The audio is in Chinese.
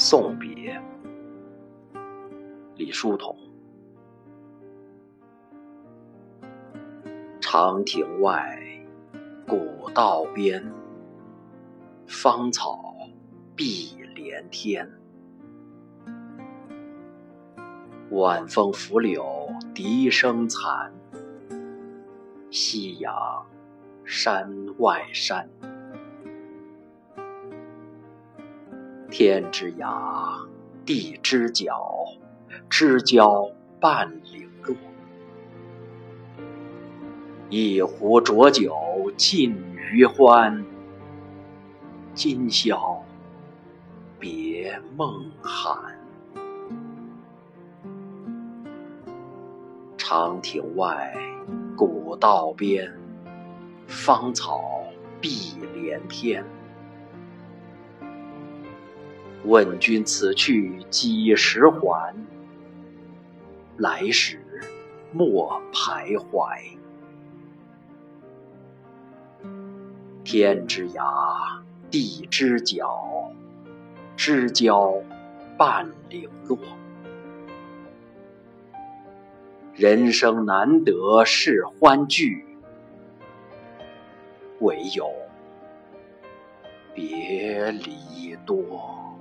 送别，李叔同。长亭外，古道边，芳草碧连天。晚风拂柳笛声残，夕阳山外山。天之涯，地之角，知交半零落。一壶浊酒尽余欢，今宵别梦寒。长亭外，古道边，芳草碧连天。问君此去几时还？来时莫徘徊。天之涯，地之角，知交半零落。人生难得是欢聚，唯有别离多。